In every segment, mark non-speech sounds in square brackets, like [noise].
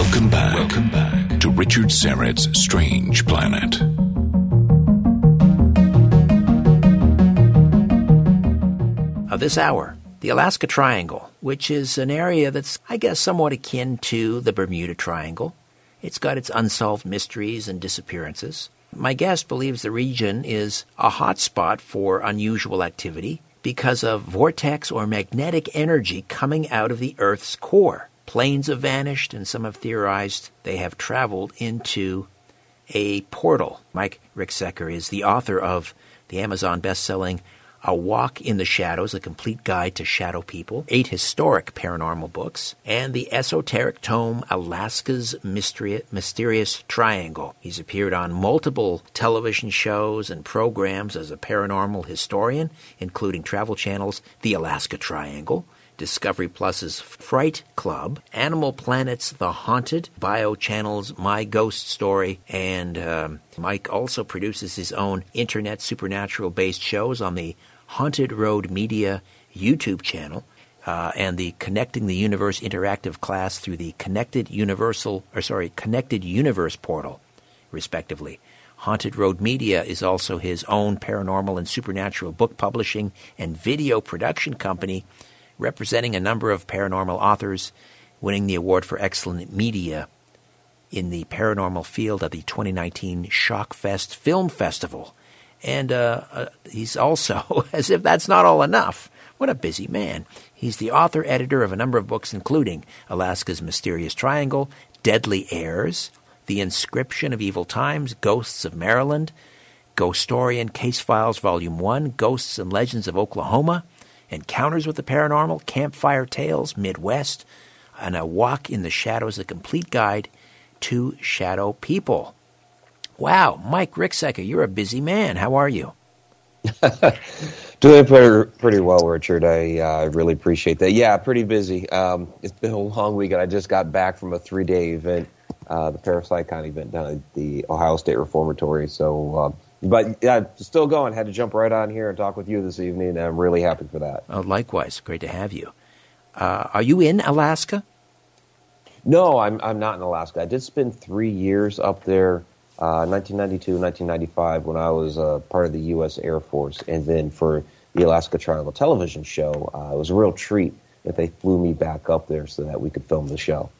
Welcome back. Welcome back to Richard Syrett's Strange Planet. Of this hour, the Alaska Triangle, which is an area that's, I guess, somewhat akin to the Bermuda Triangle. It's got its unsolved mysteries and disappearances. My guest believes the region is a hotspot for unusual activity because of vortex or magnetic energy coming out of the Earth's core. Planes have vanished, and some have theorized they have traveled into a portal. Mike Ricksecker is the author of the Amazon best-selling a Walk in the Shadows, a complete guide to shadow people, eight historic paranormal books, and the esoteric tome Alaska's Mystery- Mysterious Triangle. He's appeared on multiple television shows and programs as a paranormal historian, including Travel Channel's The Alaska Triangle, Discovery Plus's Fright Club, Animal Planet's The Haunted, Bio Channel's My Ghost Story, and um, Mike also produces his own internet supernatural based shows on the Haunted Road Media YouTube channel. Uh, and the Connecting the Universe interactive class through the Connected Universal, or sorry, Connected Universe portal, respectively. Haunted Road Media is also his own paranormal and supernatural book publishing and video production company representing a number of paranormal authors, winning the award for excellent media in the paranormal field at the 2019 Shockfest Film Festival. And uh, uh, he's also, [laughs] as if that's not all enough, what a busy man. He's the author editor of a number of books, including Alaska's Mysterious Triangle, Deadly Airs, The Inscription of Evil Times, Ghosts of Maryland, Ghost Story and Case Files Volume 1, Ghosts and Legends of Oklahoma, Encounters with the Paranormal, Campfire Tales, Midwest, and A Walk in the Shadows, a complete guide to shadow people. Wow, Mike Ricksecker, you're a busy man. How are you? [laughs] Doing pretty, pretty well, Richard. I uh, really appreciate that. Yeah, pretty busy. Um, it's been a long week, and I just got back from a three day event, uh, the Parapsychon event down at the Ohio State Reformatory. So, uh, but yeah, still going. Had to jump right on here and talk with you this evening. I'm really happy for that. Oh, likewise, great to have you. Uh, are you in Alaska? No, I'm I'm not in Alaska. I did spend three years up there, uh, 1992, 1995, when I was uh, part of the U.S. Air Force, and then for the Alaska Triangle television show, uh, it was a real treat that they flew me back up there so that we could film the show.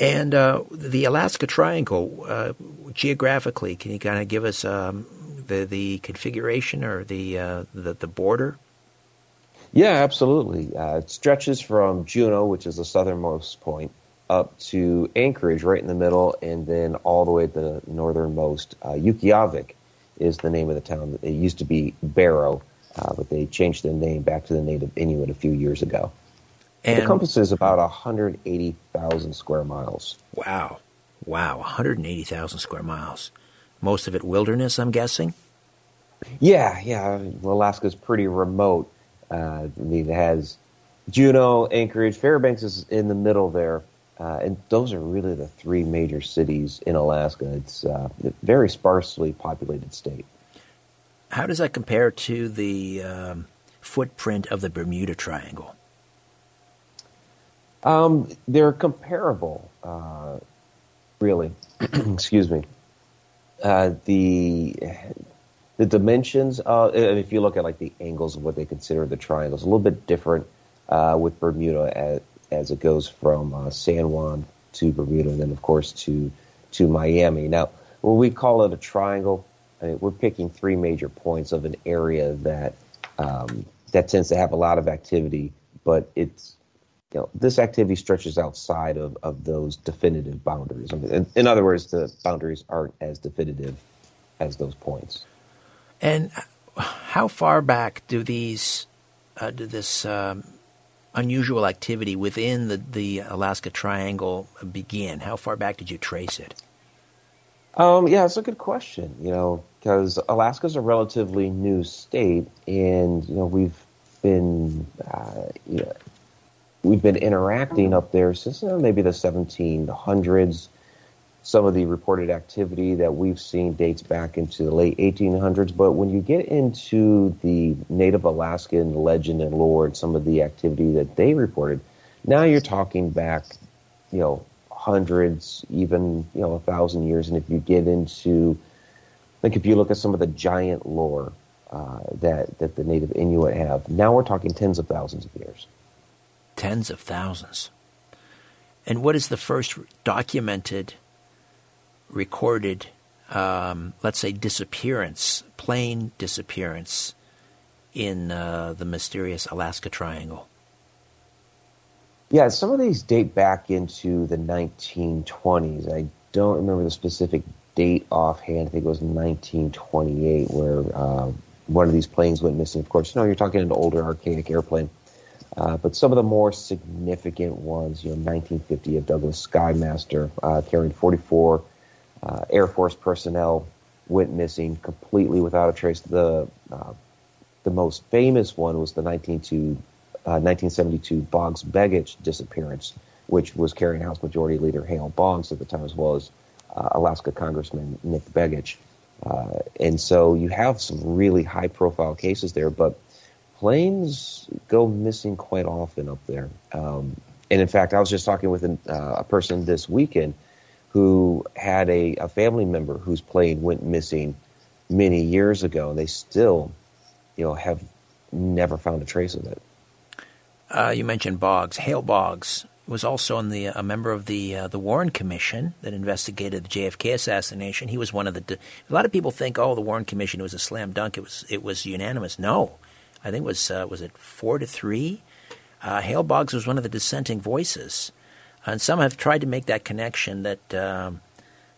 And uh, the Alaska Triangle, uh, geographically, can you kind of give us um, the the configuration or the uh, the, the border? Yeah, absolutely. Uh, it stretches from Juneau, which is the southernmost point, up to Anchorage, right in the middle, and then all the way to the northernmost. Uh, Utqiagvik is the name of the town. It used to be Barrow, uh, but they changed the name back to the native Inuit a few years ago. And it encompasses about 180,000 square miles. Wow. Wow, 180,000 square miles. Most of it wilderness, I'm guessing? Yeah, yeah. Alaska's pretty remote. Uh, I mean, it has Juneau, Anchorage, Fairbanks is in the middle there. Uh, and those are really the three major cities in Alaska. It's uh, a very sparsely populated state. How does that compare to the um, footprint of the Bermuda Triangle? Um, they're comparable, uh, really. [clears throat] Excuse me. Uh, the the dimensions, uh, if you look at like the angles of what they consider the triangles, a little bit different uh, with Bermuda as, as, it goes from uh, San Juan to Bermuda, and then of course to to Miami. Now, when we call it a triangle, I mean, we're picking three major points of an area that um, that tends to have a lot of activity, but it's you know, this activity stretches outside of, of those definitive boundaries. I mean, in, in, other words, the boundaries aren't as definitive as those points. And how far back do these, uh, do this um, unusual activity within the, the Alaska Triangle begin? How far back did you trace it? Um, yeah, it's a good question. You know, because Alaska's a relatively new state, and you know we've been uh, you know, we've been interacting up there since know, maybe the 1700s. Some of the reported activity that we've seen dates back into the late 1800s. But when you get into the Native Alaskan legend and lore and some of the activity that they reported, now you're talking back, you know, hundreds, even you know a thousand years. And if you get into, like if you look at some of the giant lore uh, that that the native Inuit have, now we're talking tens of thousands of years. Tens of thousands. And what is the first documented, recorded, um, let's say, disappearance, plane disappearance in uh, the mysterious Alaska Triangle? Yeah, some of these date back into the 1920s. I don't remember the specific date offhand. I think it was 1928 where uh, one of these planes went missing. Of course, know, you're talking an older, archaic airplane. Uh, but some of the more significant ones, you know, 1950 of Douglas Skymaster uh, carrying 44 uh, Air Force personnel went missing completely without a trace. The uh, the most famous one was the 1902 1972 uh, Boggs Begich disappearance, which was carrying House Majority Leader Hale Boggs at the time, as well as Alaska Congressman Nick Begich. And so you have some really high profile cases there, but planes go missing quite often up there. Um, and in fact, I was just talking with an, uh, a person this weekend who had a, a, family member whose plane went missing many years ago, and they still, you know, have never found a trace of it. Uh, you mentioned Boggs. Hale Boggs was also the, a member of the uh, the Warren Commission that investigated the JFK assassination. He was one of the. A lot of people think, oh, the Warren Commission was a slam dunk. It was it was unanimous. No, I think it was uh, was it four to three. Uh, Hale Boggs was one of the dissenting voices, and some have tried to make that connection that um,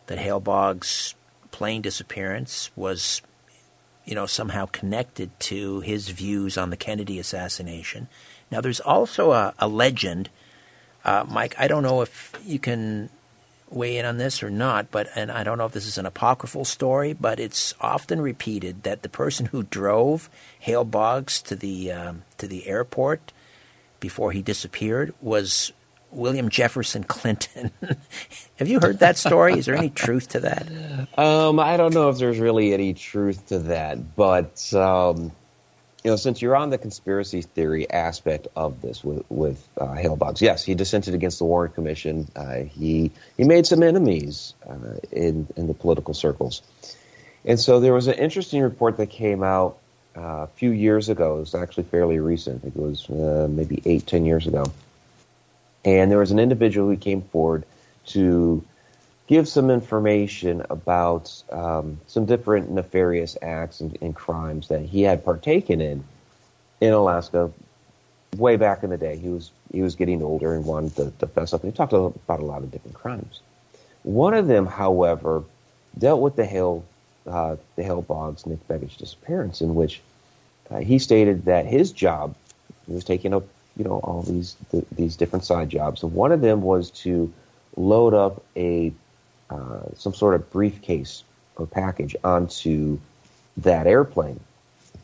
that Hale Boggs' plane disappearance was, you know, somehow connected to his views on the Kennedy assassination. Now, there's also a, a legend, uh, Mike. I don't know if you can weigh in on this or not, but and I don't know if this is an apocryphal story, but it's often repeated that the person who drove Hale Boggs to the um, to the airport before he disappeared was William Jefferson Clinton. [laughs] Have you heard that story? Is there any truth to that? [laughs] Um, I don't know if there's really any truth to that, but um, you know, since you're on the conspiracy theory aspect of this with with uh, Hale Boggs, yes, he dissented against the Warren Commission. Uh, he he made some enemies uh, in in the political circles, and so there was an interesting report that came out uh, a few years ago. It was actually fairly recent. It was uh, maybe eight, ten years ago, and there was an individual who came forward to give some information about um, some different nefarious acts and, and, crimes that he had partaken in in Alaska way back in the day. He was he was getting older and wanted to, to fess up. He talked about a lot of different crimes. One of them, however, dealt with the Hale uh, the Hale Boggs Nick Begich disappearance, in which uh, he stated that his job he was taking up you know all these the, these different side jobs, and one of them was to load up a uh, some sort of briefcase or package onto that airplane.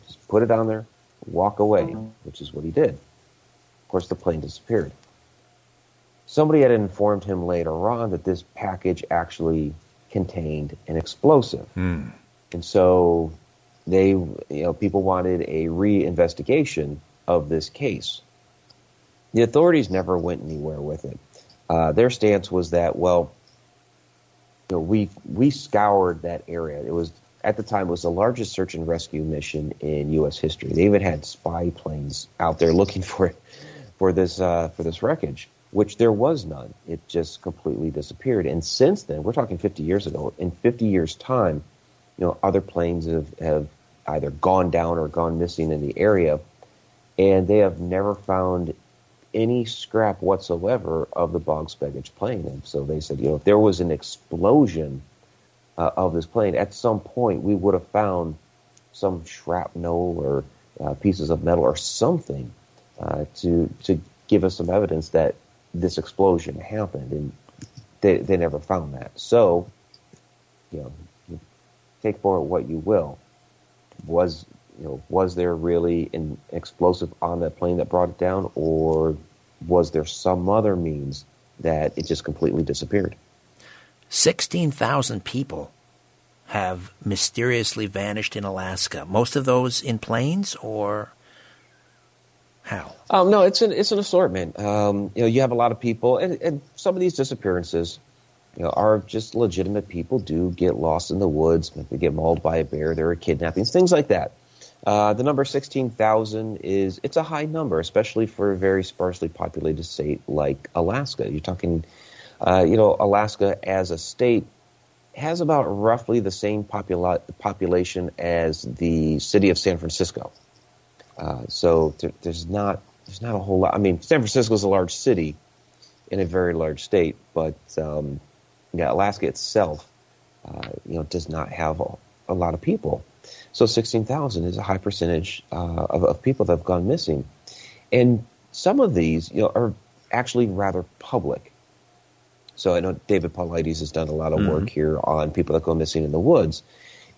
Just put it on there, walk away, mm-hmm. which is what he did. Of course, the plane disappeared. Somebody had informed him later on that this package actually contained an explosive. Mm. And so they, you know, people wanted a re-investigation of this case. The authorities never went anywhere with it. Uh, their stance was that, well, know, we we scoured that area. It was at the time was the largest search and rescue mission in U.S. history. They even had spy planes out there looking [laughs] for for this uh, for this wreckage, which there was none. It just completely disappeared. And since then, we're talking 50 years ago. In 50 years' time, you know, other planes have, have either gone down or gone missing in the area, and they have never found any scrap whatsoever of the Boggs Begich plane. And so they said, you know, if there was an explosion uh, of this plane, at some point we would have found some shrapnel or uh, pieces of metal or something uh, to to give us some evidence that this explosion happened, and they they never found that. So, you know, take for it what you will. Was you know, was there really an explosive on that plane that brought it down, or was there some other means that it just completely disappeared? 16,000 people have mysteriously vanished in Alaska. Most of those in planes, or How? Um, no, it's an it's an assortment. Um, you know, you have a lot of people, and, and some of these disappearances, you know, are just legitimate people do get lost in the woods. They get mauled by a bear. There are kidnappings, things like that. Uh, the number 16,000 is, it's a high number, especially for a very sparsely populated state like Alaska. You're talking, uh, you know, Alaska as a state has about roughly the same popula- population as the city of San Francisco. Uh, so there, there's not there's not a whole lot. I mean, San Francisco is a large city in a very large state, but um, yeah, Alaska itself, uh, you know, does not have a, a lot of people. So 16,000 is a high percentage uh, of, of, people that have gone missing. And some of these you know, are actually rather public. So I know David Paulides has done a lot of mm-hmm. work here on people that go missing in the woods,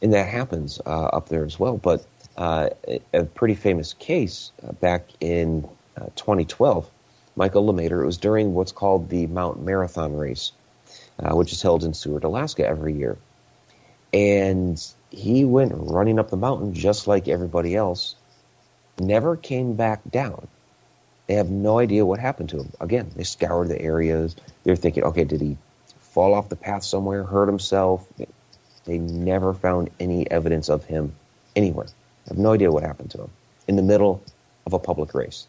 and that happens uh, up there as well. But uh, a pretty famous case uh, back in uh, 2012, Michael LeMaitre, it was during what's called the Mount Marathon Race, uh, which is held in Seward, Alaska every year. And he went running up the mountain just like everybody else, never came back down. They have no idea what happened to him. Again, they scoured the areas. They're thinking, okay, did he fall off the path somewhere, hurt himself? They never found any evidence of him anywhere. I have no idea what happened to him in the middle of a public race.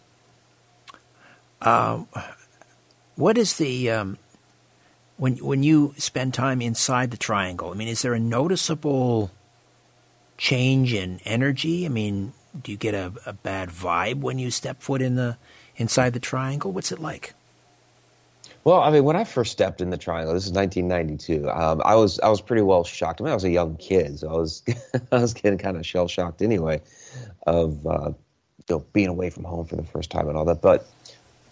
Um, what is the um, when when you spend time inside the triangle? I mean, is there a noticeable change in energy? I mean, do you get a, a bad vibe when you step foot in the inside the triangle? What's it like? Well, I mean, when I first stepped in the triangle, this is 1992. Um, I was I was pretty well shocked. I mean, I was a young kid, so I was [laughs] I was getting kind of shell shocked anyway, of uh, you know, being away from home for the first time and all that. But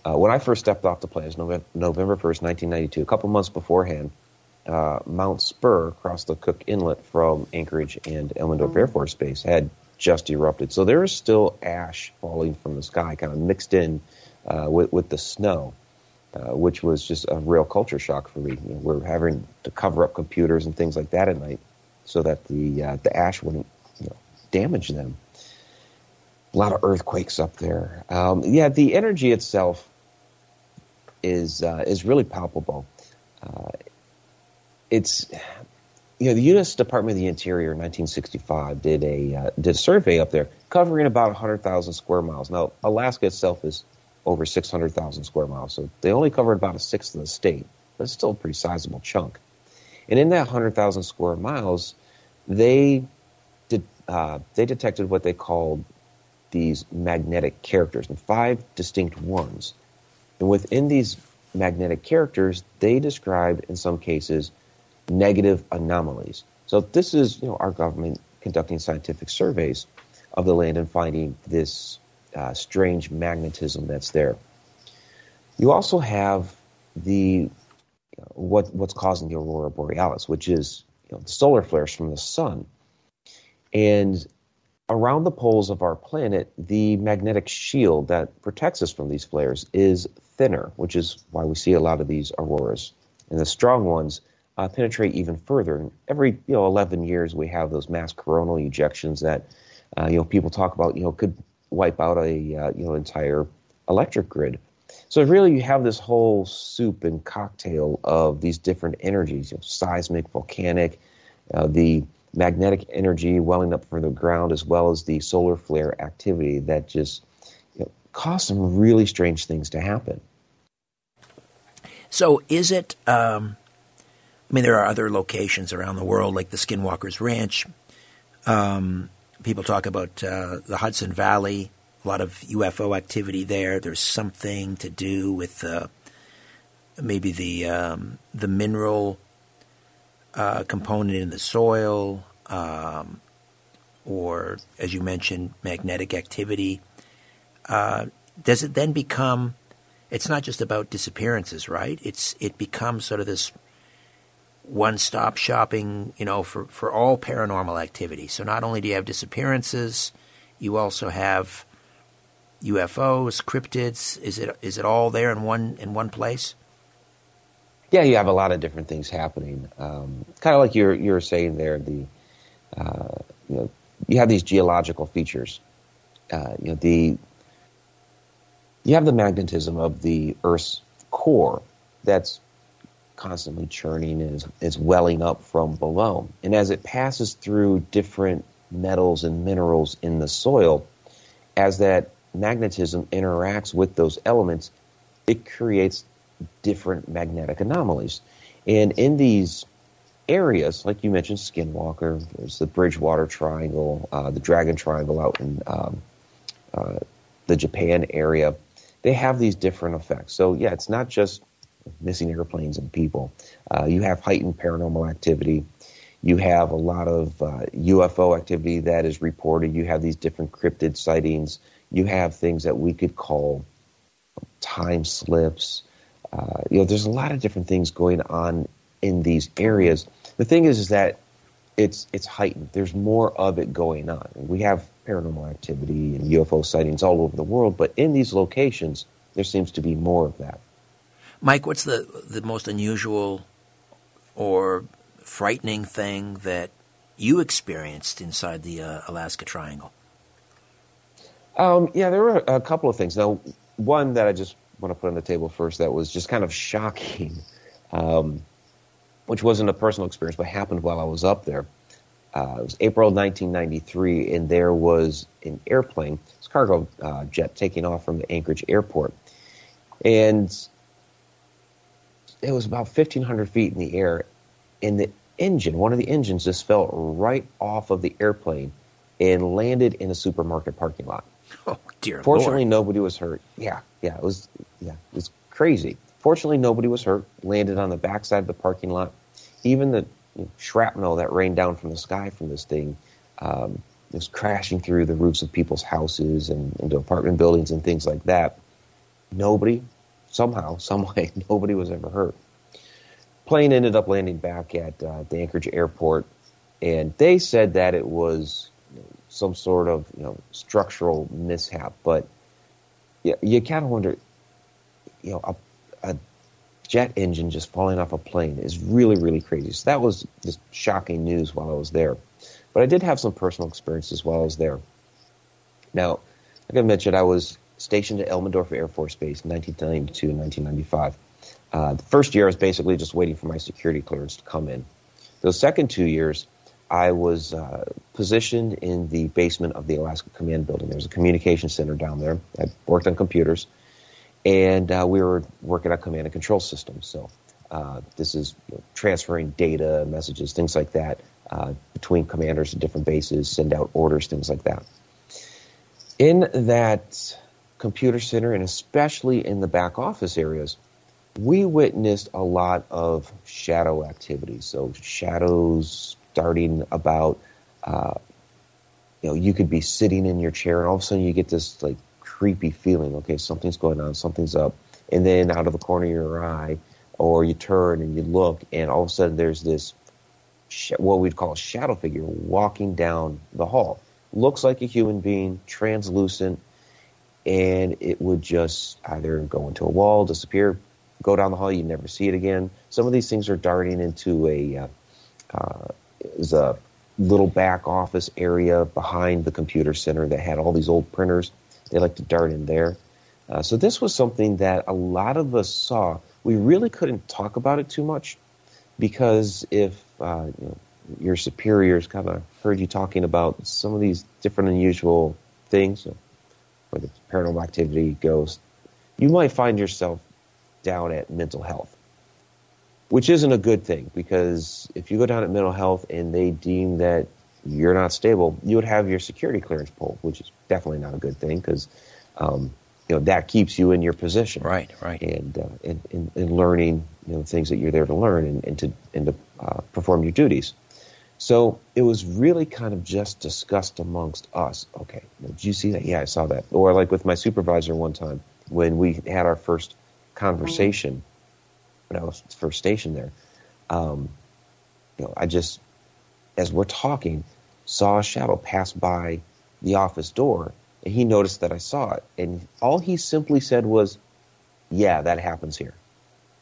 uh, when I first stepped off the plane, it was November, November 1st, 1992. A couple months beforehand, uh, Mount Spurr across the Cook Inlet from Anchorage and Elmendorf Air Force Base had just erupted. So there is still ash falling from the sky, kind of mixed in uh, with, with the snow, uh, which was just a real culture shock for me. You know, we're having to cover up computers and things like that at night so that the uh, the ash wouldn't you know, damage them. A lot of earthquakes up there. Um, yeah, the energy itself is uh, is really palpable. Uh, it's you know the U.S. Department of the Interior in 1965 did a uh, did a survey up there covering about 100,000 square miles. Now Alaska itself is over 600,000 square miles, so they only covered about a sixth of the state, but it's still a pretty sizable chunk. And in that 100,000 square miles, they did uh, they detected what they called these magnetic characters, and five distinct ones. And within these magnetic characters, they described in some cases negative anomalies. So this is you know our government conducting scientific surveys of the land and finding this uh, strange magnetism that's there. You also have the what what's causing the aurora borealis, which is you know, the solar flares from the sun, and around the poles of our planet, the magnetic shield that protects us from these flares is thinner, which is why we see a lot of these auroras. And the strong ones uh, penetrate even further. And every you know 11 years, we have those mass coronal ejections that uh, you know people talk about. You know could wipe out a uh, you know entire electric grid. So really, you have this whole soup and cocktail of these different energies: you know, seismic, volcanic, uh, the magnetic energy welling up from the ground, as well as the solar flare activity that just you know, some really strange things to happen. So, is it? Um, I mean, there are other locations around the world, like the Skinwalkers Ranch. Um, people talk about uh, the Hudson Valley, a lot of UFO activity there. There's something to do with uh, maybe the um, the mineral uh, component in the soil, um, or as you mentioned, magnetic activity. Uh, does it then become? It's not just about disappearances, right? It's it becomes sort of this one-stop shopping, you know, for, for all paranormal activity. So not only do you have disappearances, you also have UFOs, cryptids. Is it is it all there in one in one place? Yeah, you have a lot of different things happening. Um, kind of like you're you're saying there, the uh, you know you have these geological features. Uh, you know the you have the magnetism of the Earth's core that's constantly churning and is, is welling up from below. And as it passes through different metals and minerals in the soil, as that magnetism interacts with those elements, it creates different magnetic anomalies. And in these areas, like you mentioned, Skinwalker, there's the Bridgewater Triangle, uh, the Dragon Triangle out in um, uh, the Japan area, they have these different effects. So, yeah, it's not just missing airplanes and people. Uh, you have heightened paranormal activity. You have a lot of uh, UFO activity that is reported. You have these different cryptid sightings. You have things that we could call time slips. Uh, you know, there's a lot of different things going on in these areas. The thing is, is that it's it's heightened. There's more of it going on. We have paranormal activity and UFO sightings all over the world, but in these locations, there seems to be more of that. Mike, what's the the most unusual or frightening thing that you experienced inside the uh, Alaska Triangle? Um, yeah, there were a couple of things. Now, one that I just want to put on the table first that was just kind of shocking, um, which wasn't a personal experience, but happened while I was up there. Uh, it was April 1993, and there was an airplane, it's cargo uh, jet, taking off from the Anchorage airport. And it was about 1,500 feet in the air, and the engine, one of the engines, just fell right off of the airplane and landed in a supermarket parking lot. Oh dear! Fortunately, Lord. nobody was hurt. Yeah, yeah, it was yeah, it was crazy. Fortunately, nobody was hurt. Landed on the backside of the parking lot. Even the you know, shrapnel that rained down from the sky from this thing um, was crashing through the roofs of people's houses and into apartment buildings and things like that. Nobody, somehow, [laughs] some way, nobody was ever hurt. Plane ended up landing back at uh, the Anchorage airport, and they said that it was some sort of you know structural mishap. But you, you kind of wonder, you know, a, a jet engine just falling off a plane is really really crazy. So that was just shocking news while I was there. But I did have some personal experiences while I was there. Now, like I mentioned, I was stationed at Elmendorf Air Force Base in 1992 and 1995. Uh, the first year, I was basically just waiting for my security clearance to come in. Those second two years, I was uh, positioned in the basement of the Alaska Command Building. There's a communication center down there. I worked on computers, and uh, we were working on command and control systems. So uh, this is you know, transferring data, messages, things like that uh, between commanders at different bases, send out orders, things like that. In that computer center, and especially in the back office areas, we witnessed a lot of shadow activity. So shadows starting about, uh, you know, you could be sitting in your chair and all of a sudden you get this like creepy feeling. Okay, something's going on, something's up, and then out of the corner of your eye, or you turn and you look, and all of a sudden there's this sh- what we'd call a shadow figure walking down the hall. Looks like a human being, translucent, and it would just either go into a wall, disappear, go down the hall, you never see it again. Some of these things are darting into a uh, uh, is a little back office area behind the computer center that had all these old printers. They like to dart in there. Uh, so this was something that a lot of us saw. We really couldn't talk about it too much because if uh, you know, your superiors kind of heard you talking about some of these different unusual things, whether it's paranormal activity, ghosts, you might find yourself down at mental health which isn't a good thing because if you go down at mental health and they deem that you're not stable, you would have your security clearance pulled, which is definitely not a good thing because um, you know that keeps you in your position, right, right, and uh, in, in, in, learning you know things that you're there to learn and, and to and to uh, perform your duties. So it was really kind of just discussed amongst us. Okay, did you see that? Yeah, I saw that. Or like with my supervisor one time when we had our first conversation. When I was first stationed there. Um, you know, I just, as we're talking, saw a shadow pass by the office door, and he noticed that I saw it, and all he simply said was, "Yeah, that happens here,"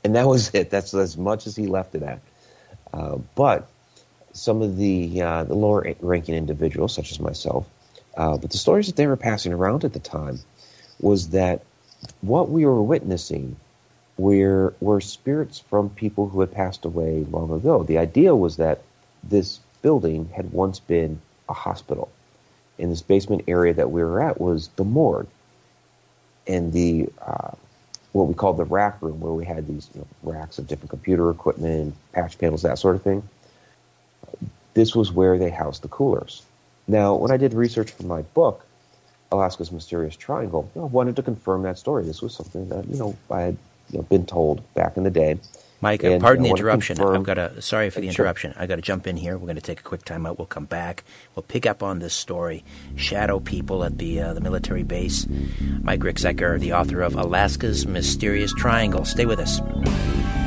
and that was [laughs] it. That's as much as he left it at. Uh, but some of the uh, the lower ranking individuals, such as myself, uh, but the stories that they were passing around at the time was that what we were witnessing were, were spirits from people who had passed away long ago. The idea was that this building had once been a hospital. In this basement area that we were at was the morgue. And the uh, what we called the rack room, where we had these you know, racks of different computer equipment, patch panels, that sort of thing. This was where they housed the coolers. Now, when I did research for my book, Alaska's Mysterious Triangle, I wanted to confirm that story. This was something that you know I had you know, been told back in the day. Mike, and, pardon the interruption. I've got to. Sorry for the interruption. Sure. I got to jump in here. We're going to take a quick time out. We'll come back. We'll pick up on this story. Shadow people at the uh, the military base. Mike Ricksecker, the author of Alaska's Mysterious Triangle. Stay with us.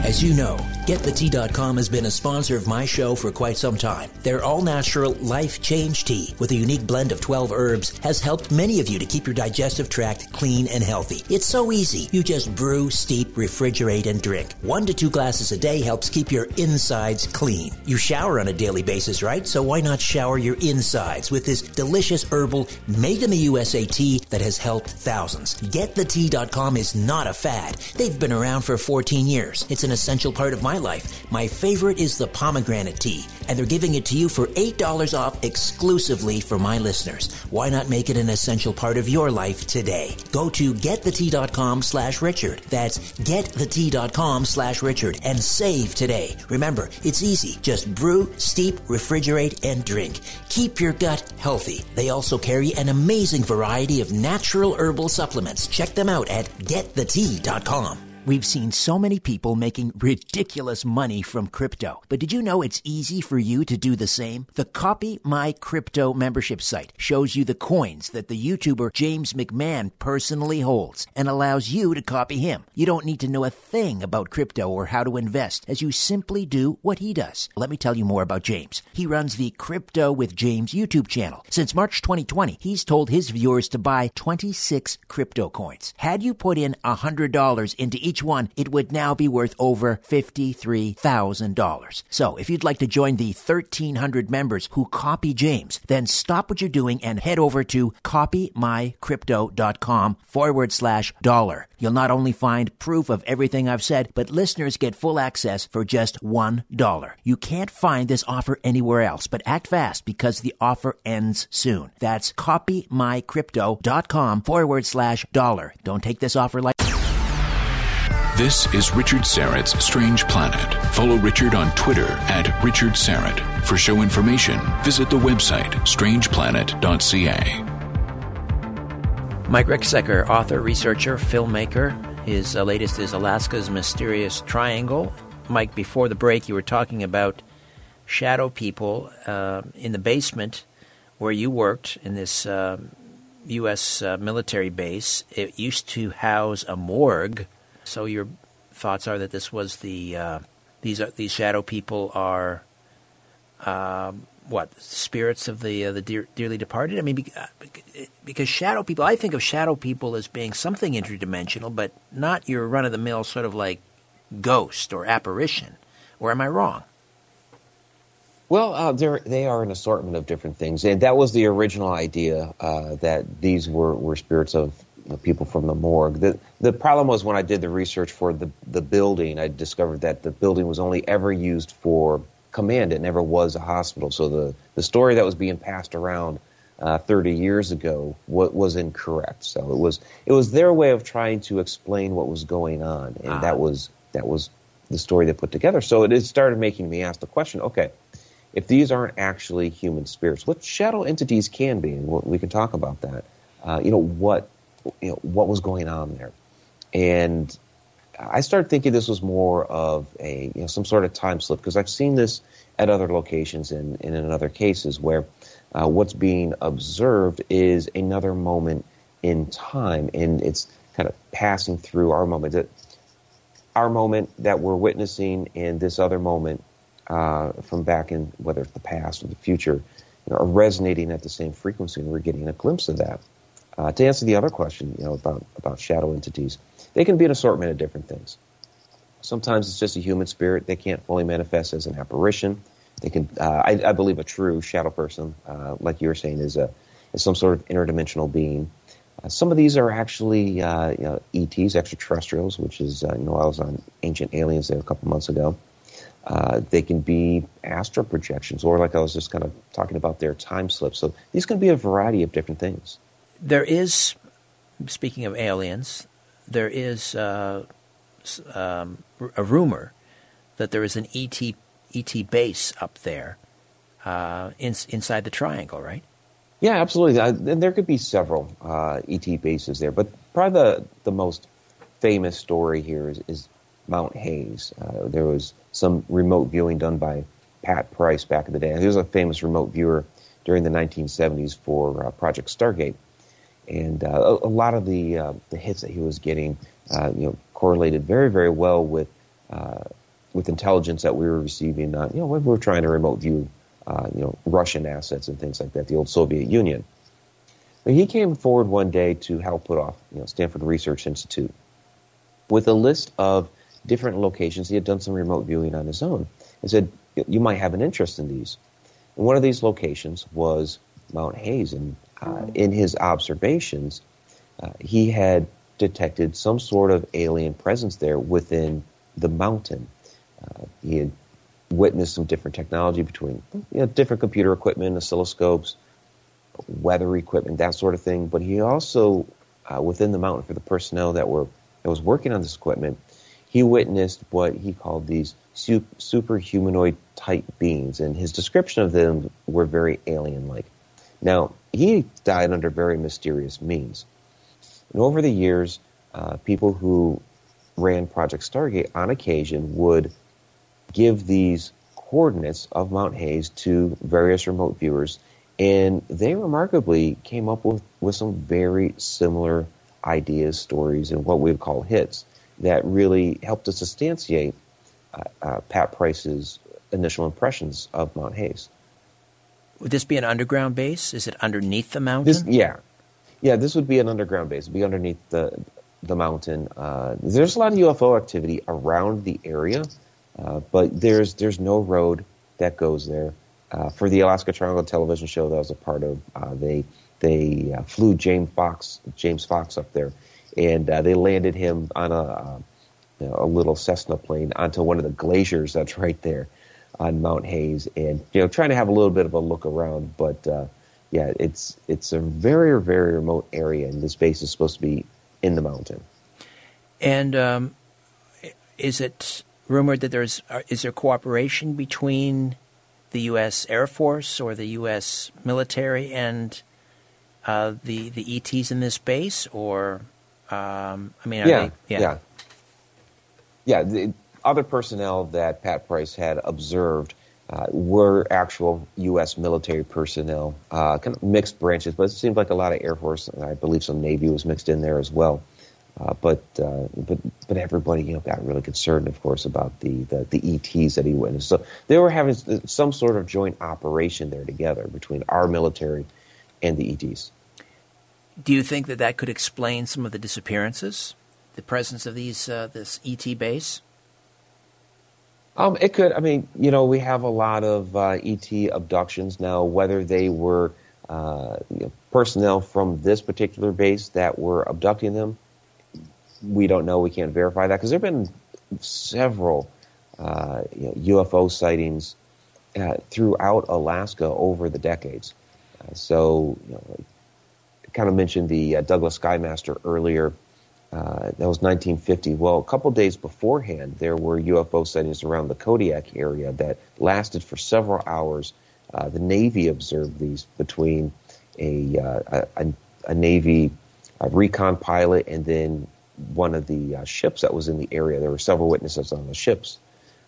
As you know, GetTheTea.com has been a sponsor of my show for quite some time. Their all natural Life Change Tea, with a unique blend of 12 herbs, has helped many of you to keep your digestive tract clean and healthy. It's so easy. You just brew, steep, refrigerate, and drink. One to two glasses a day helps keep your insides clean. You shower on a daily basis, right? So why not shower your insides with this delicious herbal, made in the USA tea that has helped thousands? GetTheTea.com is not a fad. They've been around for 14 years. It's an essential part of my life. My favorite is the pomegranate tea, and they're giving it to you for $8 off exclusively for my listeners. Why not make it an essential part of your life today? Go to getthetea.com slash Richard. That's getthetea.com slash Richard and save today. Remember, it's easy. Just brew, steep, refrigerate, and drink. Keep your gut healthy. They also carry an amazing variety of natural herbal supplements. Check them out at getthetea.com. We've seen so many people making ridiculous money from crypto. But did you know it's easy for you to do the same? The Copy My Crypto membership site shows you the coins that the YouTuber James McMahon personally holds and allows you to copy him. You don't need to know a thing about crypto or how to invest as you simply do what he does. Let me tell you more about James. He runs the Crypto with James YouTube channel. Since March 2020, he's told his viewers to buy 26 crypto coins. Had you put in $100 into each each one, it would now be worth over $53,000. So if you'd like to join the 1,300 members who copy James, then stop what you're doing and head over to copymycrypto.com forward slash dollar. You'll not only find proof of everything I've said, but listeners get full access for just $1. You can't find this offer anywhere else, but act fast because the offer ends soon. That's copymycrypto.com forward slash dollar. Don't take this offer like this is Richard Syrett's Strange Planet. Follow Richard on Twitter at Richard Syrett. For show information, visit the website strangeplanet.ca. Mike Ricksecker, author, researcher, filmmaker. His uh, latest is Alaska's Mysterious Triangle. Mike, before the break, you were talking about shadow people uh, in the basement where you worked in this uh, U.S. Uh, military base. It used to house a morgue so your thoughts are that this was the uh, these are these shadow people are um, what spirits of the uh, the dear, dearly departed. I mean, uh, because shadow people, I think of shadow people as being something interdimensional, but not your run of the mill sort of like ghost or apparition. Or am I wrong? Well, uh, they are an assortment of different things, and that was the original idea uh, that these were, were spirits of people from the morgue. The the problem was when I did the research for the the building, I discovered that the building was only ever used for command. It never was a hospital. So the the story that was being passed around uh, 30 years ago was, was incorrect. So it was it was their way of trying to explain what was going on, and ah. that was that was the story they put together. So it started making me ask the question: Okay, if these aren't actually human spirits, what shadow entities can be, and we can talk about that. Uh, you know what you know, what was going on there. And I started thinking this was more of a you know, some sort of time slip because I've seen this at other locations and, and in other cases where uh, what's being observed is another moment in time, and it's kind of passing through our moment. That our moment that we're witnessing and this other moment uh, from back in whether it's the past or the future you know, are resonating at the same frequency, and we're getting a glimpse of that. Uh, to answer the other question, you know, about, about shadow entities, they can be an assortment of different things. Sometimes it's just a human spirit. They can't fully manifest as an apparition. They can, uh, I, I, believe, a true shadow person, uh, like you were saying, is a is some sort of interdimensional being. Uh, some of these are actually uh, you know, ETs, extraterrestrials, which is, uh, you know, I was on Ancient Aliens there a couple months ago. Uh, they can be astral projections, or like I was just kind of talking about their time slips. So these can be a variety of different things. There is, speaking of aliens, there is uh, um, a rumor that there is an ET ET base up there uh, in, inside the triangle, right? Yeah, absolutely. And there could be several uh, ET bases there, but probably the, the most famous story here is, is Mount Hayes. Uh, there was some remote viewing done by Pat Price back in the day. He was a famous remote viewer during the 1970s for uh, Project Stargate, and uh, a, lot of the uh, the hits that he was getting, uh, you know, correlated very very well with uh, with intelligence that we were receiving. you know, when we were trying to remote view, you know, Russian assets and things like that, the old Soviet Union. But he came forward one day to help put off, you know, Stanford Research Institute with a list of different locations. He had done some remote viewing on his own and said, You might have an interest in these. And one of these locations was Mount Hayes. And uh, in his observations, uh, he had detected some sort of alien presence there within the mountain. Uh, he had witnessed some different technology between you know, different computer equipment, oscilloscopes, weather equipment, that sort of thing. But he also, uh, within the mountain, for the personnel that were that was working on this equipment, he witnessed what he called these super humanoid type beings, and his description of them were very alien like. Now, he died under very mysterious means. And over the years, uh, people who ran Project Stargate on occasion would give these coordinates of Mount Hayes to various remote viewers, and they remarkably came up with, with some very similar ideas, stories, and what we would call hits that really helped to substantiate uh, uh, Pat Price's initial impressions of Mount Hayes. Would this be an underground base? Is it underneath the mountain? This, yeah, yeah. This would be an underground base. It'd be underneath the the mountain. Uh, there's a lot of UFO activity around the area, uh, but there's there's no road that goes there. Uh, for the Alaska Triangle television show that I was a part of, uh, they they flew James Fox James Fox up there and uh, they landed him on a, uh, you know, a little Cessna plane onto one of the glaciers that's right there on Mount Hayes, and you know, trying to have a little bit of a look around. But uh, yeah, it's it's a very very remote area, and this base is supposed to be in the mountain. And um, is it rumored that there's uh, is there cooperation between the U.S. Air Force or the U.S. military and uh, the the ETs in this base, or um, I mean, yeah, they, yeah, yeah, yeah. The other personnel that Pat Price had observed uh, were actual U.S. military personnel, uh, kind of mixed branches, but it seemed like a lot of Air Force, and I believe some Navy was mixed in there as well. Uh, but uh, but but everybody you know got really concerned, of course, about the, the, the ETs that he witnessed. So they were having some sort of joint operation there together between our military and the ETs. Do you think that that could explain some of the disappearances, the presence of these uh, this ET base? Um, it could. I mean, you know, we have a lot of uh, ET abductions now. Whether they were uh, you know, personnel from this particular base that were abducting them, we don't know. We can't verify that because there have been several uh, you know, UFO sightings uh, throughout Alaska over the decades. Uh, so, you know, kind of mentioned the uh, Douglas Skymaster earlier. Uh, that was 1950. Well, a couple days beforehand, there were UFO sightings around the Kodiak area that lasted for several hours. Uh, the Navy observed these between a, uh, a, a, Navy a recon pilot and then one of the uh, ships that was in the area. There were several witnesses on the ships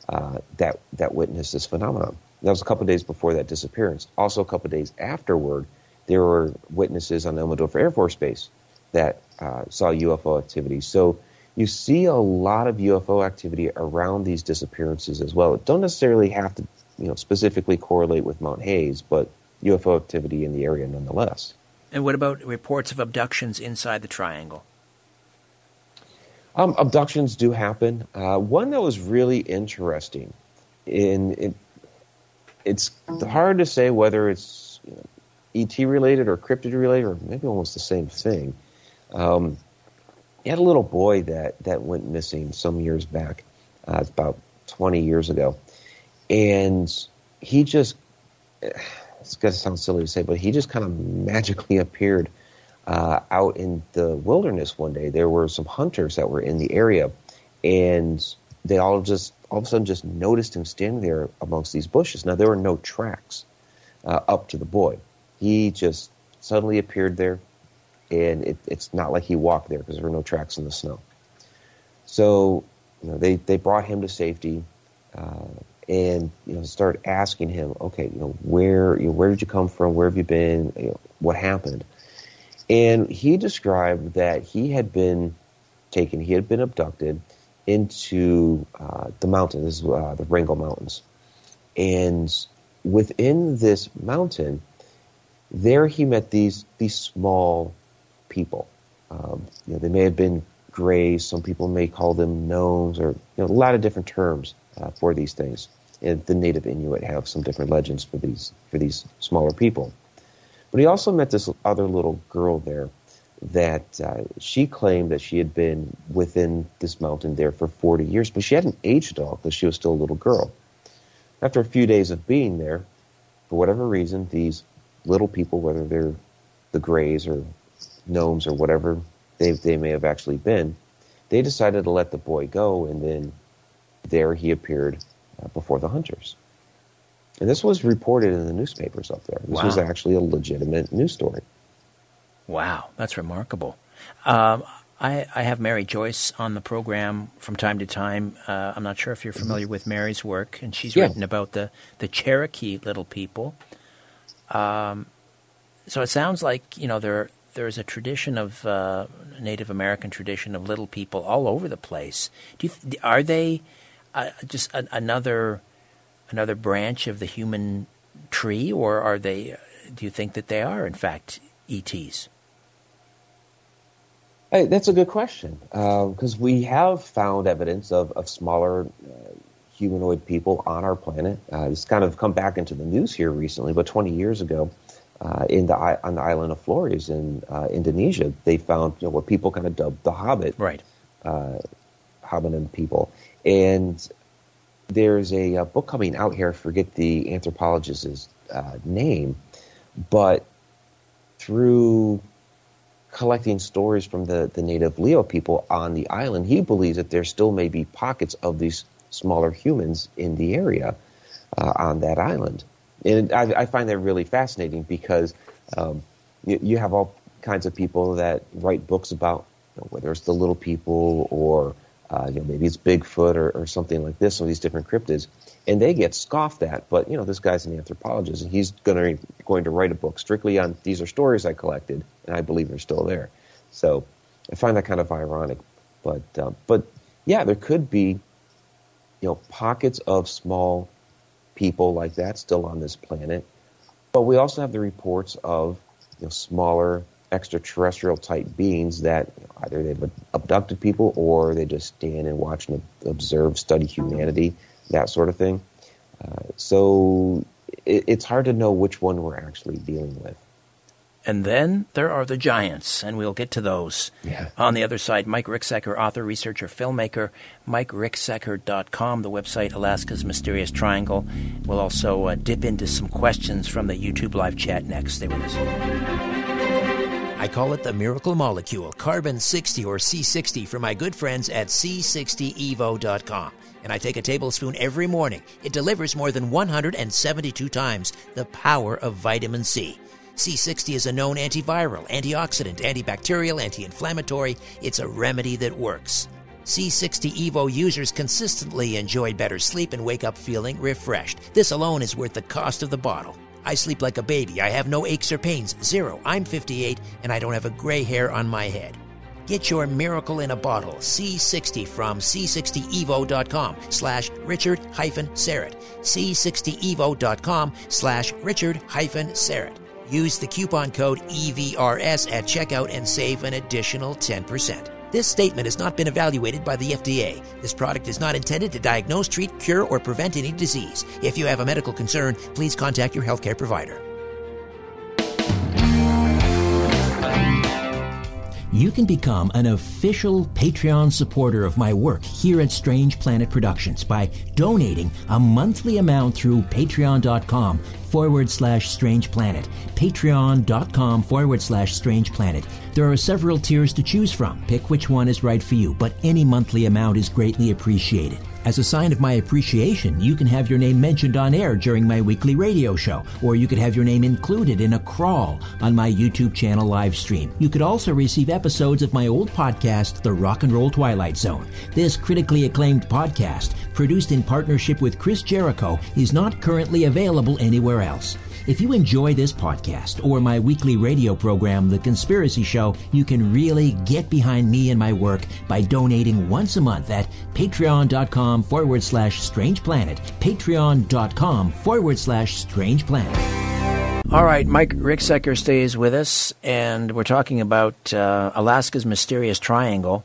uh, that that witnessed this phenomenon. That was a couple days before that disappearance. Also, a couple days afterward, there were witnesses on Elmendorf Air Force Base that uh, saw UFO activity. So you see a lot of UFO activity around these disappearances as well. It don't necessarily have to, you know, specifically correlate with Mount Hayes, but UFO activity in the area nonetheless. And what about reports of abductions inside the triangle? Um, abductions do happen. Uh, one that was really interesting, in it, it's hard to say whether it's you know, ET related or cryptid related, or maybe almost the same thing. Um, he had a little boy that, that went missing some years back, uh, about 20 years ago. And he just, [sighs] it's going to sound silly to say, but he just kind of magically appeared uh, out in the wilderness one day. There were some hunters that were in the area, and they all just all of a sudden just noticed him standing there amongst these bushes. Now there were no tracks uh, up to the boy. He just suddenly appeared there, and it, it's not like he walked there because there were no tracks in the snow. So you know, they they brought him to safety. Uh, and you know, start asking him, okay, you know, where you know, where did you come from? Where have you been? You know, what happened? And he described that he had been taken, he had been abducted into uh, the mountains, uh, the Wrangell Mountains. And within this mountain, there he met these these small people. Um, you know, they may have been grays. Some people may call them gnomes, or you know, a lot of different terms uh, for these things. And the native Inuit have some different legends for these for these smaller people. But he also met this other little girl there that uh, she claimed that she had been within this mountain there for 40 years, but she hadn't aged at all because she was still a little girl. After a few days of being there, for whatever reason, these little people, whether they're the Greys or gnomes or whatever they, they may have actually been, they decided to let the boy go, and then there he appeared uh, before the hunters. And this was reported in the newspapers up there. This wow. was actually a legitimate news story. Wow, that's remarkable. Um, I, I, have Mary Joyce on the program from time to time. Uh, I'm not sure if you're familiar with Mary's work, and she's yeah. written about the, the Cherokee little people. Um, so it sounds like you know there there's a tradition of uh, Native American tradition of little people all over the place. You, are they uh, just a, another another branch of the human tree, or are they? Do you think that they are, in fact, ETs? Hey, that's a good question because uh, we have found evidence of, of smaller uh, humanoid people on our planet. Uh, it's kind of come back into the news here recently, but 20 years ago, uh, in the on the island of Flores in uh, Indonesia, they found you know what people kind of dubbed the Hobbit, right? Uh, hominin people, and there's a, a, book coming out here. I forget the anthropologist's uh, name, but through collecting stories from the, the native Lio people on the island, he believes that there still may be pockets of these smaller humans in the area uh, on that island. And I, I, find that really fascinating because um, you, you, have all kinds of people that write books about you know, whether it's the little people or uh, you know, maybe it's Bigfoot or, or something like this, some of these different cryptids, and they get scoffed at. But you know, this guy's an anthropologist, and he's going to going to write a book strictly on these are stories I collected, and I believe they're still there. So I find that kind of ironic. But uh, but yeah, there could be you know pockets of small people like that still on this planet, but we also have the reports of you know, smaller extraterrestrial type beings that either they've abducted people or they just stand and watch and observe, study humanity, that sort of thing. Uh, so it, it's hard to know which one we're actually dealing with. And then there are the giants, and we'll get to those. Yeah. On the other side, Mike Ricksecker, author, researcher, filmmaker, MikeRicksecker.com, the website Alaska's Mysterious Triangle. We'll also uh, dip into some questions from the YouTube live chat next. Stay with us. I call it the miracle molecule, carbon 60 or C60 for my good friends at C60evo.com. And I take a tablespoon every morning. It delivers more than 172 times the power of vitamin C. C60 is a known antiviral, antioxidant, antibacterial, anti inflammatory. It's a remedy that works. C60 Evo users consistently enjoy better sleep and wake up feeling refreshed. This alone is worth the cost of the bottle. I sleep like a baby. I have no aches or pains. Zero. I'm 58 and I don't have a gray hair on my head. Get your miracle in a bottle, C60 from C60evo.com slash Richard hyphen Syrett. C60evo.com slash Richard hyphen Syrett. Use the coupon code EVRS at checkout and save an additional 10%. This statement has not been evaluated by the FDA. This product is not intended to diagnose, treat, cure, or prevent any disease. If you have a medical concern, please contact your healthcare provider. you can become an official Patreon supporter of my work here at Strange Planet Productions by donating a monthly amount through patreon.com forward slash strange planet. Patreon.com forward slash strange planet. There are several tiers to choose from. Pick which one is right for you, but any monthly amount is greatly appreciated. As a sign of my appreciation, you can have your name mentioned on air during my weekly radio show, or you could have your name included in a crawl on my YouTube channel live stream. You could also receive episodes of my old podcast, The Rock and Roll Twilight Zone. This critically acclaimed podcast, produced in partnership with Chris Jericho, is not currently available anywhere else. If you enjoy this podcast or my weekly radio program, The Conspiracy Show, you can really get behind me and my work by donating once a month at patreon.com forward slash strange planet. Patreon.com forward slash strange planet. All right, Mike Ricksecker stays with us, and we're talking about uh, Alaska's mysterious triangle.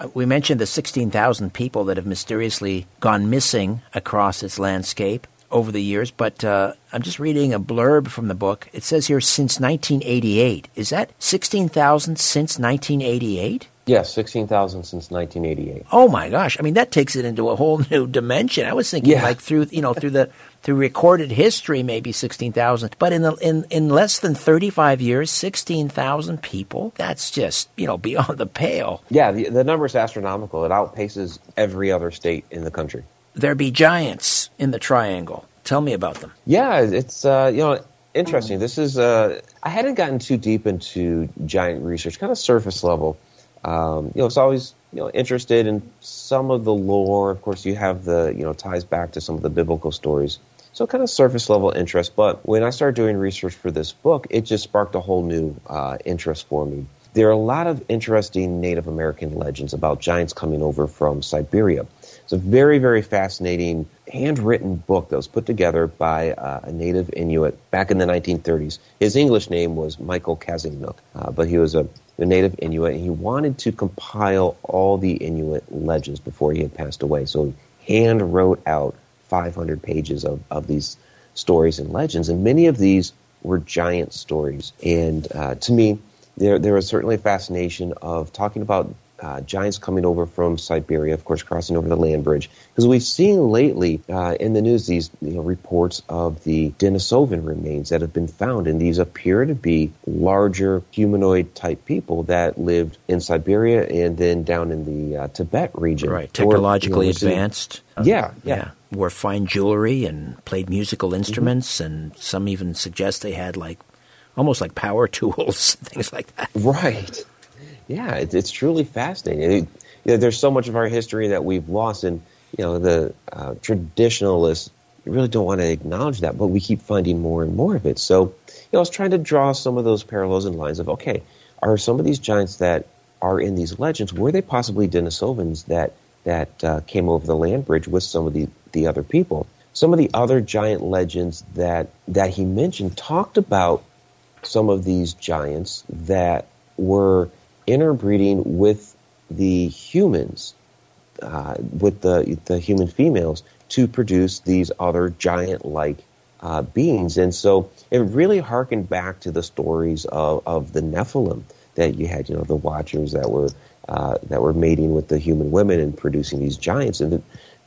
Uh, we mentioned the 16,000 people that have mysteriously gone missing across its landscape over the years, but uh, I'm just reading a blurb from the book. It says here since 1988. Is that 16,000 since 1988? Yes, 16,000 since 1988. Oh my gosh. I mean, that takes it into a whole [laughs] new dimension. I was thinking Yeah. like through, you know, through the through recorded history maybe 16,000, but in the in in less than 35 years, 16,000 people. That's just, you know, [laughs] beyond the pale. Yeah, the, the number is astronomical. It outpaces every other state in the country. There be giants in the triangle. Tell me about them. Yeah, it's uh, you know interesting. This is uh, I hadn't gotten too deep into giant research, kind of surface level. Um, you know, it's always you know interested in some of the lore. Of course, you have the you know ties back to some of the biblical stories. So kind of surface level interest. But when I started doing research for this book, it just sparked a whole new uh, interest for me. There are a lot of interesting Native American legends about giants coming over from Siberia. It's a very, very fascinating handwritten book that was put together by uh, a native Inuit back in the 1930s. His English name was Michael Kazimnook, uh, but he was a, a native Inuit, and he wanted to compile all the Inuit legends before he had passed away. So he hand wrote out 500 pages of, of these stories and legends, and many of these were giant stories. And uh, to me, there, there was certainly a fascination of talking about uh, giants coming over from Siberia, of course, crossing over the land bridge. Because we've seen lately uh, in the news these you know, reports of the Denisovan remains that have been found, and these appear to be larger humanoid type people that lived in Siberia and then down in the uh, Tibet region. Right, Or, you know, technologically we're advanced. Yeah, yeah. Wore fine jewelry and played musical instruments, and some even suggest they had like almost like power [laughs] tools, things like that. Right. Yeah, it, it's truly fascinating. It, you know, there's so much of our history that we've lost, and you know the uh, traditionalists really don't want to acknowledge that, but we keep finding more and more of it. So, you know, I was trying to draw some of those parallels and lines of okay, are some of these giants that are in these legends were they possibly Denisovans that that uh, came over the land bridge with some of the the other people? Some of the other giant legends that that he mentioned talked about some of these giants that were interbreeding with the humans, uh, with the the human females, to produce these other giant-like uh, beings. And so it really harkened back to the stories of, of the Nephilim that you had, you know, the Watchers that were uh, that were mating with the human women and producing these giants. And the,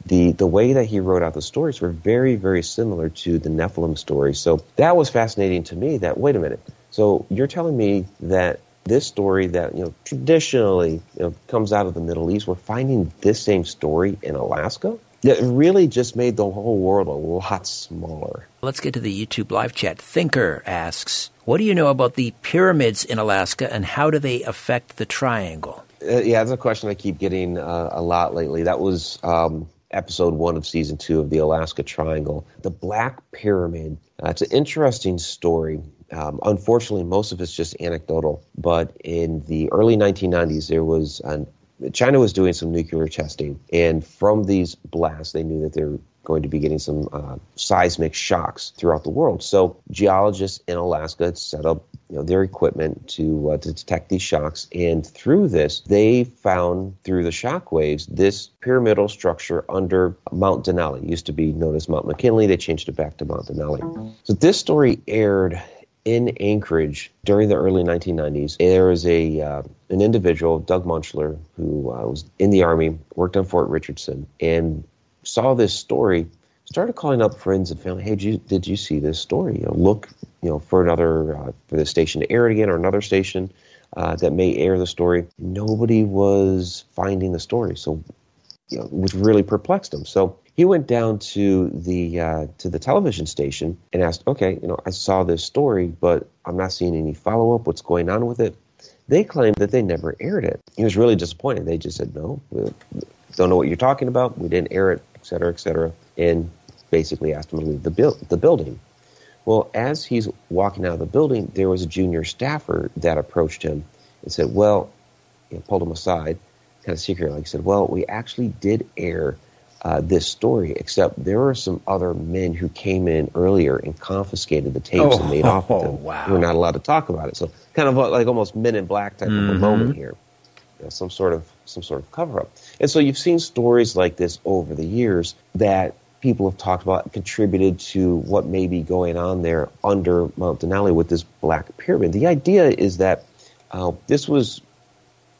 the the way that he wrote out the stories were very very similar to the Nephilim stories. So that was fascinating to me. That wait a minute. So you're telling me that this story that you know traditionally you know, comes out of the Middle East, we're finding this same story in Alaska. It really just made the whole world a lot smaller. Let's get to the YouTube live chat. Thinker asks, What do you know about the pyramids in Alaska and how do they affect the triangle? Uh, yeah, that's a question I keep getting uh, a lot lately. That was um, episode one of season two of the Alaska Triangle. The Black Pyramid. Uh, it's an interesting story. Um, unfortunately, most of it's just anecdotal. But in the early 1990s, there was an China was doing some nuclear testing, and from these blasts, they knew that they were going to be getting some uh, seismic shocks throughout the world. So geologists in Alaska set up you know, their equipment to uh, to detect these shocks, and through this, they found through the shock waves this pyramidal structure under Mount Denali. It used to be known as Mount McKinley. They changed it back to Mount Denali. So this story aired in Anchorage during the early 1990s. There was a uh, an individual, Doug Munchler, who uh, was in the army, worked on Fort Richardson, and saw this story. Started calling up friends and family. Hey, did you, did you see this story? You know, look, you know, for another uh, for the station to air it again, or another station uh, that may air the story. Nobody was finding the story, so you know, which really perplexed him. So he went down to the uh, to the television station and asked, "Okay, you know, I saw this story, but I'm not seeing any follow up. What's going on with it?" They claimed that they never aired it. He was really disappointed. They just said, "No, we don't know what you're talking about. We didn't air it, et cetera, et cetera," and basically asked him to leave the bu- the building. Well, as he's walking out of the building, there was a junior staffer that approached him and said, "Well," pulled him aside, kind of secretly, like said, "Well, we actually did air." Uh, this story, except there were some other men who came in earlier and confiscated the tapes Oh, and made off with them. [laughs] wow. We're not allowed to talk about it. So kind of like almost Men in Black type of a moment here, you know, some sort of some sort of cover up. And so you've seen stories like this over the years that people have talked about contributed to what may be going on there under Mount Denali with this Black Pyramid. The idea is that uh, this was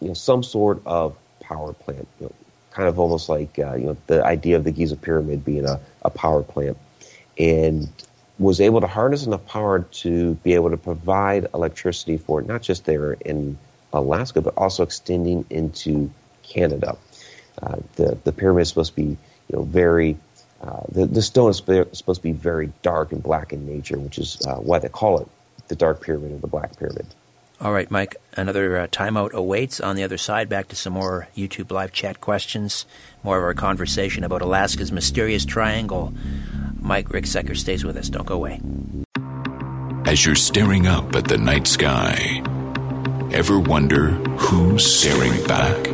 you know some sort of power plant, you know, kind of almost like uh, you know the idea of the Giza pyramid being a, a power plant, and was able to harness enough power to be able to provide electricity for not just there in Alaska, but also extending into Canada. Uh, the the pyramid is supposed to be you know very uh, the, the stone is supposed to be very dark and black in nature, which is uh, why they call it the dark pyramid or the black pyramid. All right, Mike, another uh, timeout awaits. On the other side, back to some more YouTube live chat questions, more of our conversation about Alaska's mysterious triangle. Mike Ricksecker stays with us. Don't go away. As you're staring up at the night sky, ever wonder who's staring back?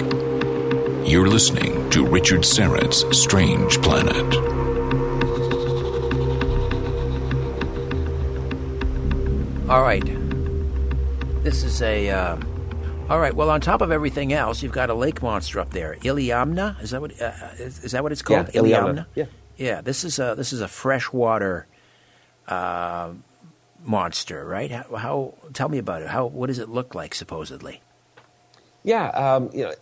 You're listening to Richard Syrett's Strange Planet. All right. This is a. Uh, all right. Well, on top of everything else, you've got a lake monster up there, Iliamna. Is that what? Uh, is, is that what it's called? Yeah, Iliamna. Yeah. Yeah. This is a this is a freshwater uh, monster, right? How, how? Tell me about it. How? What does it look like, supposedly? Yeah, um, you know,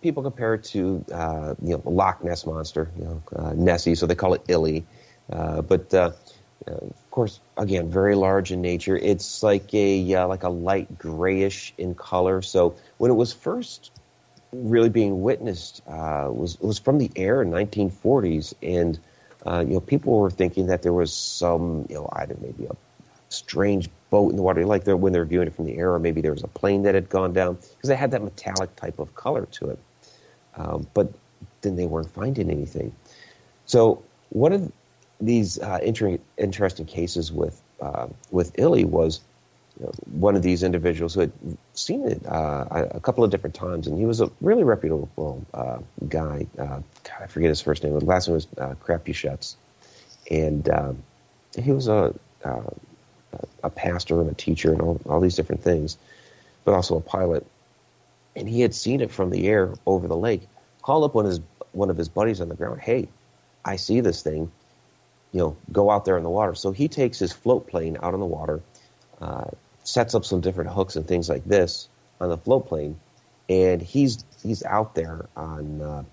people compare it to uh, you know Loch Ness monster, you know uh, Nessie, so they call it Illy. Uh, but uh, of course, again, very large in nature. It's like a uh, like a light grayish in color. So when it was first really being witnessed, uh, was was from the air in 1940s, and uh, you know people were thinking that there was some you know either maybe a strange boat in the water, like when they're viewing it from the air, or maybe there was a plane that had gone down because it had that metallic type of color to it. Um, but then they weren't finding anything. So one of these uh, inter- interesting cases with uh, with Illy was you know, one of these individuals who had seen it uh, a, couple of different times, and he was a really reputable uh, guy. Uh, God, I forget his first name. The last name was uh, Krapuschetz, and um, he was a uh, a pastor and a teacher and all, all these different things, but also a pilot. And he had seen it from the air over the lake. Called up one of his one of his buddies on the ground. Hey, I see this thing. You know, go out there in the water. So he takes his float plane out on the water, uh, sets up some different hooks and things like this on the float plane, and he's he's out there on uh,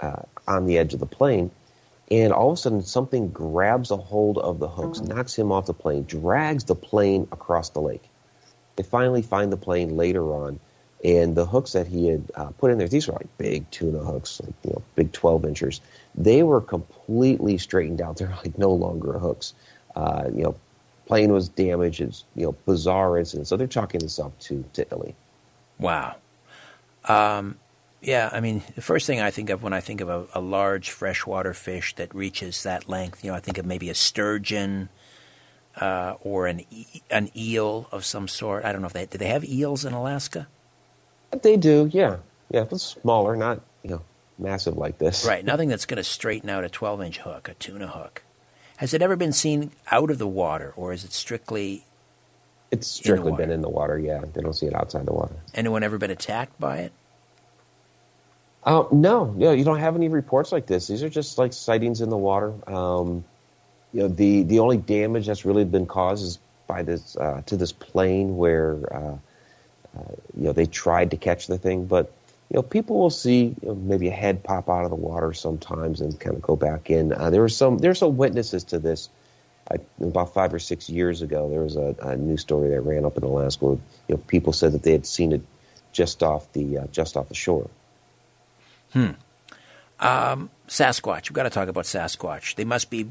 uh, on the edge of the plane, and all of a sudden something grabs a hold of the hooks, knocks him off the plane, drags the plane across the lake. They finally find the plane later on, and the hooks that he had uh, put in there, these were like big tuna hooks, like you know, big 12 inchers. They were completely straightened out. They're like no longer hooks. Uh, you know, plane was damaged. It's you know bizarre incident. So they're chalking this up to to Illy. Wow. Um, yeah, I mean, the first thing I think of when I think of a, a large freshwater fish that reaches that length, you know, I think of maybe a sturgeon uh, or an e- an eel of some sort. I don't know if they do they have eels in Alaska. They do, yeah, yeah, but smaller, not you know massive like this. Right, nothing that's going to straighten out a 12 inch hook, a tuna hook. Has it ever been seen out of the water, or is it strictly It's strictly water. been in the water. Yeah, they don't see it outside the water. anyone ever been attacked by it? Uh, no, no, you don't have any reports like this. These are just like sightings in the water. Um, you know, the the only damage that's really been caused is by this uh, to this plane where uh, uh, you know they tried to catch the thing, but you know people will see you know, maybe a head pop out of the water sometimes and kind of go back in. Uh, there were some there's some witnesses to this. I, about five or six years ago, there was a, a news story that ran up in Alaska where you know people said that they had seen it just off the uh, just off the shore. Hmm. Um, Sasquatch. We've got to talk about Sasquatch. They must be,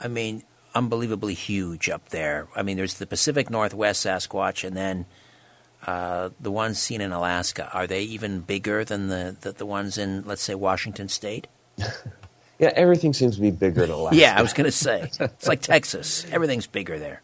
I mean, unbelievably huge up there. I mean, there's the Pacific Northwest Sasquatch, and then uh, the ones seen in Alaska. Are they even bigger than the, the, the ones in, let's say, Washington State? [laughs] yeah, everything seems to be bigger in Alaska. yeah, I was going to say it's like Texas. Everything's bigger there.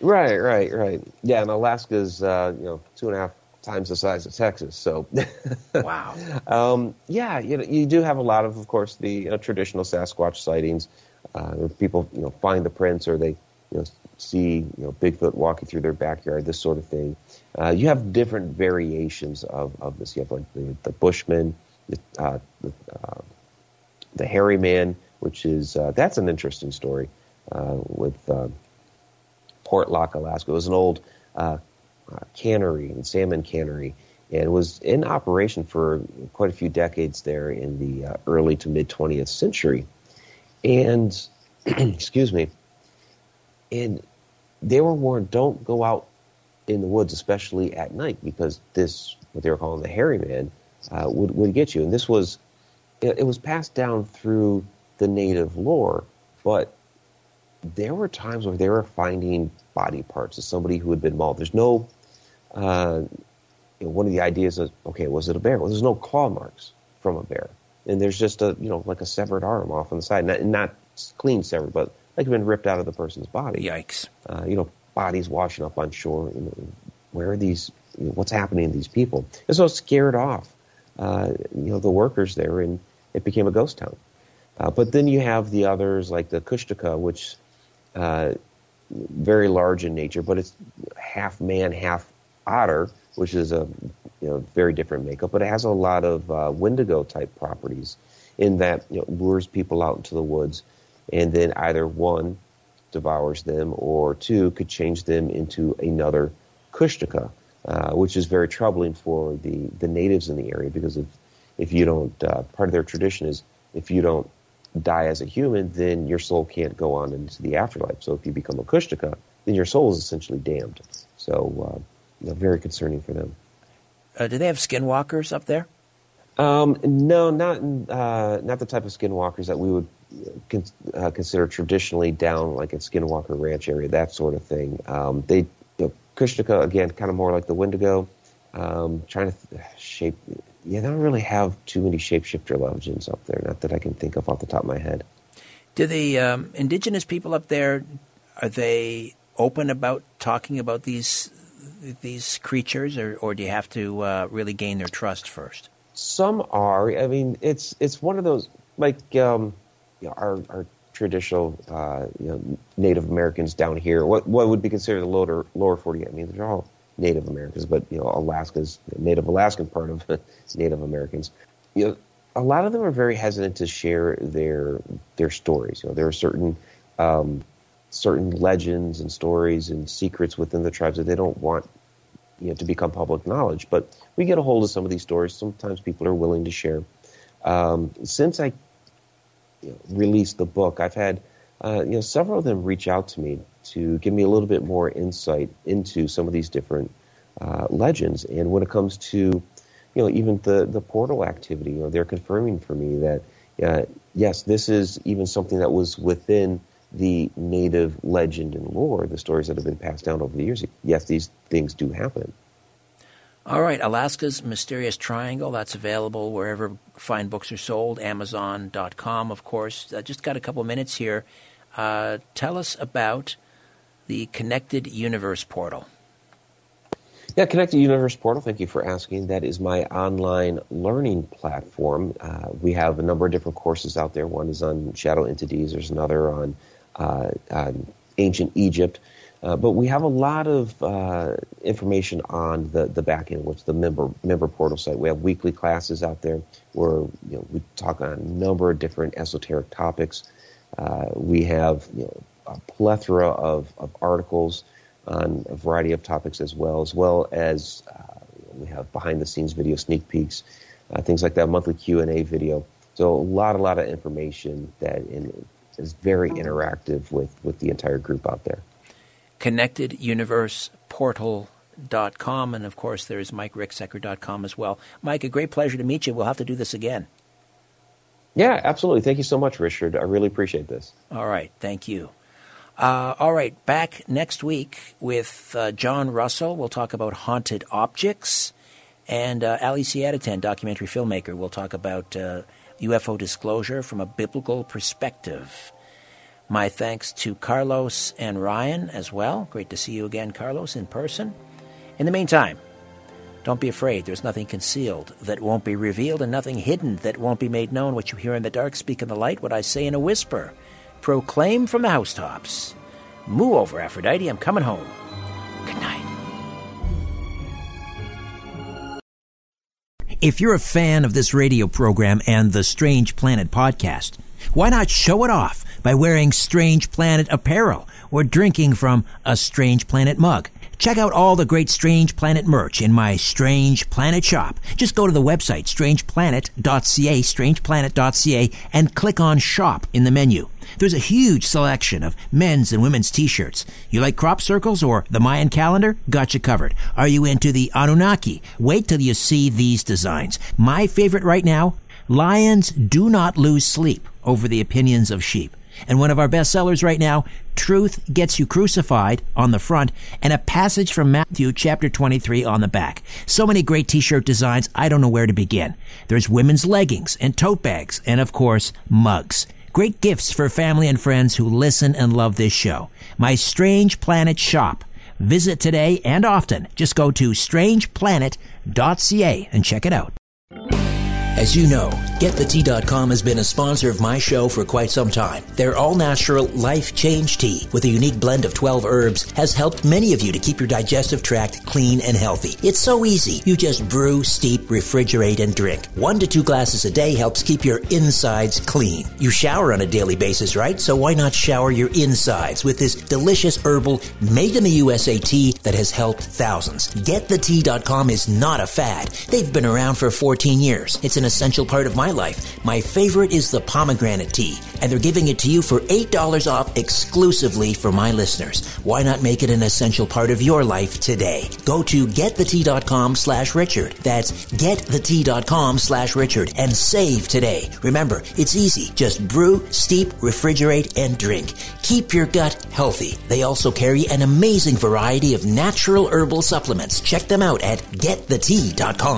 Right, right, right. Yeah, and Alaska's uh, you know two and a half times the size of Texas. So, [laughs] wow. Um, yeah, you know, you do have a lot of, of course, the you know, traditional Sasquatch sightings. Uh, people, you know, find the prints or they, you know, see, you know, Bigfoot walking through their backyard, this sort of thing. Uh, you have different variations of, of this. You have like the, the Bushman, the, uh, the, uh, the hairy man, which is uh, that's an interesting story uh, with Portlock, Alaska. It was an old uh, cannery and salmon cannery, and was in operation for quite a few decades there in the early to mid 20th century. And, [clears throat] excuse me, and they were warned don't go out in the woods, especially at night, because this, what they were calling the hairy man, uh, would, would get you. And this was, it, it was passed down through the native lore, but there were times where they were finding body parts of somebody who had been mauled. There's no, uh, you know, one of the ideas is, okay, was it a bear? Well, there's no claw marks from a bear. And there's just a, you know, like a severed arm off on the side. Not, not clean severed, but like it'd been ripped out of the person's body. Yikes. Uh, you know, bodies washing up on shore. You know, where are these, you know, what's happening to these people? And so it scared off, uh, you know, the workers there and it became a ghost town. Uh, but then you have the others like the Kushtaka, which uh, very large in nature, but it's half man, half otter, which is a you know very different makeup. But it has a lot of uh, Wendigo type properties in that you know, lures people out into the woods, and then either one devours them, or two could change them into another Kushtaka, uh, which is very troubling for the the natives in the area because if if you don't, uh, part of their tradition is if you don't die as a human, then your soul can't go on into the afterlife. So if you become a Kushtaka, then your soul is essentially damned. So, uh, you know, very concerning for them. Uh, do they have skinwalkers up there? Um, no, not uh, not the type of skinwalkers that we would con- uh, consider traditionally down like in Skinwalker Ranch area, that sort of thing. Um, they, you know, again, kind of more like the Wendigo, um, trying to th- shape yeah, they don't really have too many shapeshifter legends up there. Not that I can think of off the top of my head. Do the um, indigenous people up there are they open about talking about these these creatures, or, or do you have to uh, really gain their trust first? Some are. I mean, it's it's one of those like um, you know, our our traditional uh, you know, Native Americans down here. What what would be considered the lower lower forty? I mean, they're all Native Americans, but you know, Alaska's Native Alaskan part of [laughs] Native Americans. You know, a lot of them are very hesitant to share their their stories. You know, there are certain um, certain legends and stories and secrets within the tribes that they don't want you know to become public knowledge. But we get a hold of some of these stories. Sometimes people are willing to share. Um, since I you know, released the book, I've had uh, you know several of them reach out to me to give me a little bit more insight into some of these different uh, legends. And when it comes to, you know, even the, the portal activity, you know, they're confirming for me that, uh, yes, this is even something that was within the native legend and lore, the stories that have been passed down over the years. Yes, these things do happen. All right, Alaska's Mysterious Triangle. That's available wherever fine books are sold. Amazon.com, of course. I just got a couple minutes here. Uh, tell us about the Connected Universe portal. Yeah, Connected Universe Portal, thank you for asking. That is my online learning platform. Uh, we have a number of different courses out there. One is on shadow entities, there's another on, uh, on ancient Egypt. Uh, but we have a lot of uh, information on the, the back end, which is the member member portal site. We have weekly classes out there where you know, we talk on a number of different esoteric topics. Uh, we have you know, a plethora of, of articles on a variety of topics as well, as well as uh, we have behind the scenes video sneak peeks, uh, things like that, monthly Q and A video. So a lot, a lot of information that in, is very interactive with with the entire group out there. ConnectedUniversePortal.com, and of course there's MikeRicksecker.com as well. Mike, a great pleasure to meet you. We'll have to do this again. Yeah, absolutely. Thank you so much, Richard. I really appreciate this. All right, thank you. Uh, all right, back next week with uh, John Russell. We'll talk about haunted objects. And uh, Ali Siadatan, documentary filmmaker, will talk about UFO uh, disclosure from a biblical perspective. My thanks to Carlos and Ryan as well. Great to see you again, Carlos, in person. In the meantime, don't be afraid. There's nothing concealed that won't be revealed, and nothing hidden that won't be made known. What you hear in the dark, speak in the light. What I say in a whisper proclaim from the housetops. Moo over, Aphrodite, I'm coming home. Good night. If you're a fan of this radio program and the Strange Planet podcast, why not show it off by wearing Strange Planet apparel or drinking from a Strange Planet mug? Check out all the great Strange Planet merch in my Strange Planet shop. Just go to the website, strangeplanet.ca, strangeplanet.ca, and click on shop in the menu. There's a huge selection of men's and women's t-shirts. You like crop circles or the Mayan calendar? Got you covered. Are you into the Anunnaki? Wait till you see these designs. My favorite right now, lions do not lose sleep over the opinions of sheep. And one of our best sellers right now, Truth Gets You Crucified on the front and a passage from Matthew chapter 23 on the back. So many great t-shirt designs, I don't know where to begin. There's women's leggings and tote bags and of course, mugs. Great gifts for family and friends who listen and love this show. My Strange Planet shop. Visit today and often. Just go to strangeplanet.ca and check it out. As you know, GetTheTea.com has been a sponsor of my show for quite some time. Their all natural life change tea with a unique blend of 12 herbs has helped many of you to keep your digestive tract clean and healthy. It's so easy. You just brew, steep, refrigerate, and drink. One to two glasses a day helps keep your insides clean. You shower on a daily basis, right? So why not shower your insides with this delicious herbal made in the USA tea that has helped thousands? GetTheTea.com is not a fad. They've been around for 14 years. It's an essential part of my life. My favorite is the pomegranate tea, and they're giving it to you for $8 off exclusively for my listeners. Why not make it an essential part of your life today? Go to getthetea.com slash Richard. That's getthetea.com slash Richard and save today. Remember, it's easy. Just brew, steep, refrigerate, and drink. Keep your gut healthy. They also carry an amazing variety of natural herbal supplements. Check them out at getthetea.com.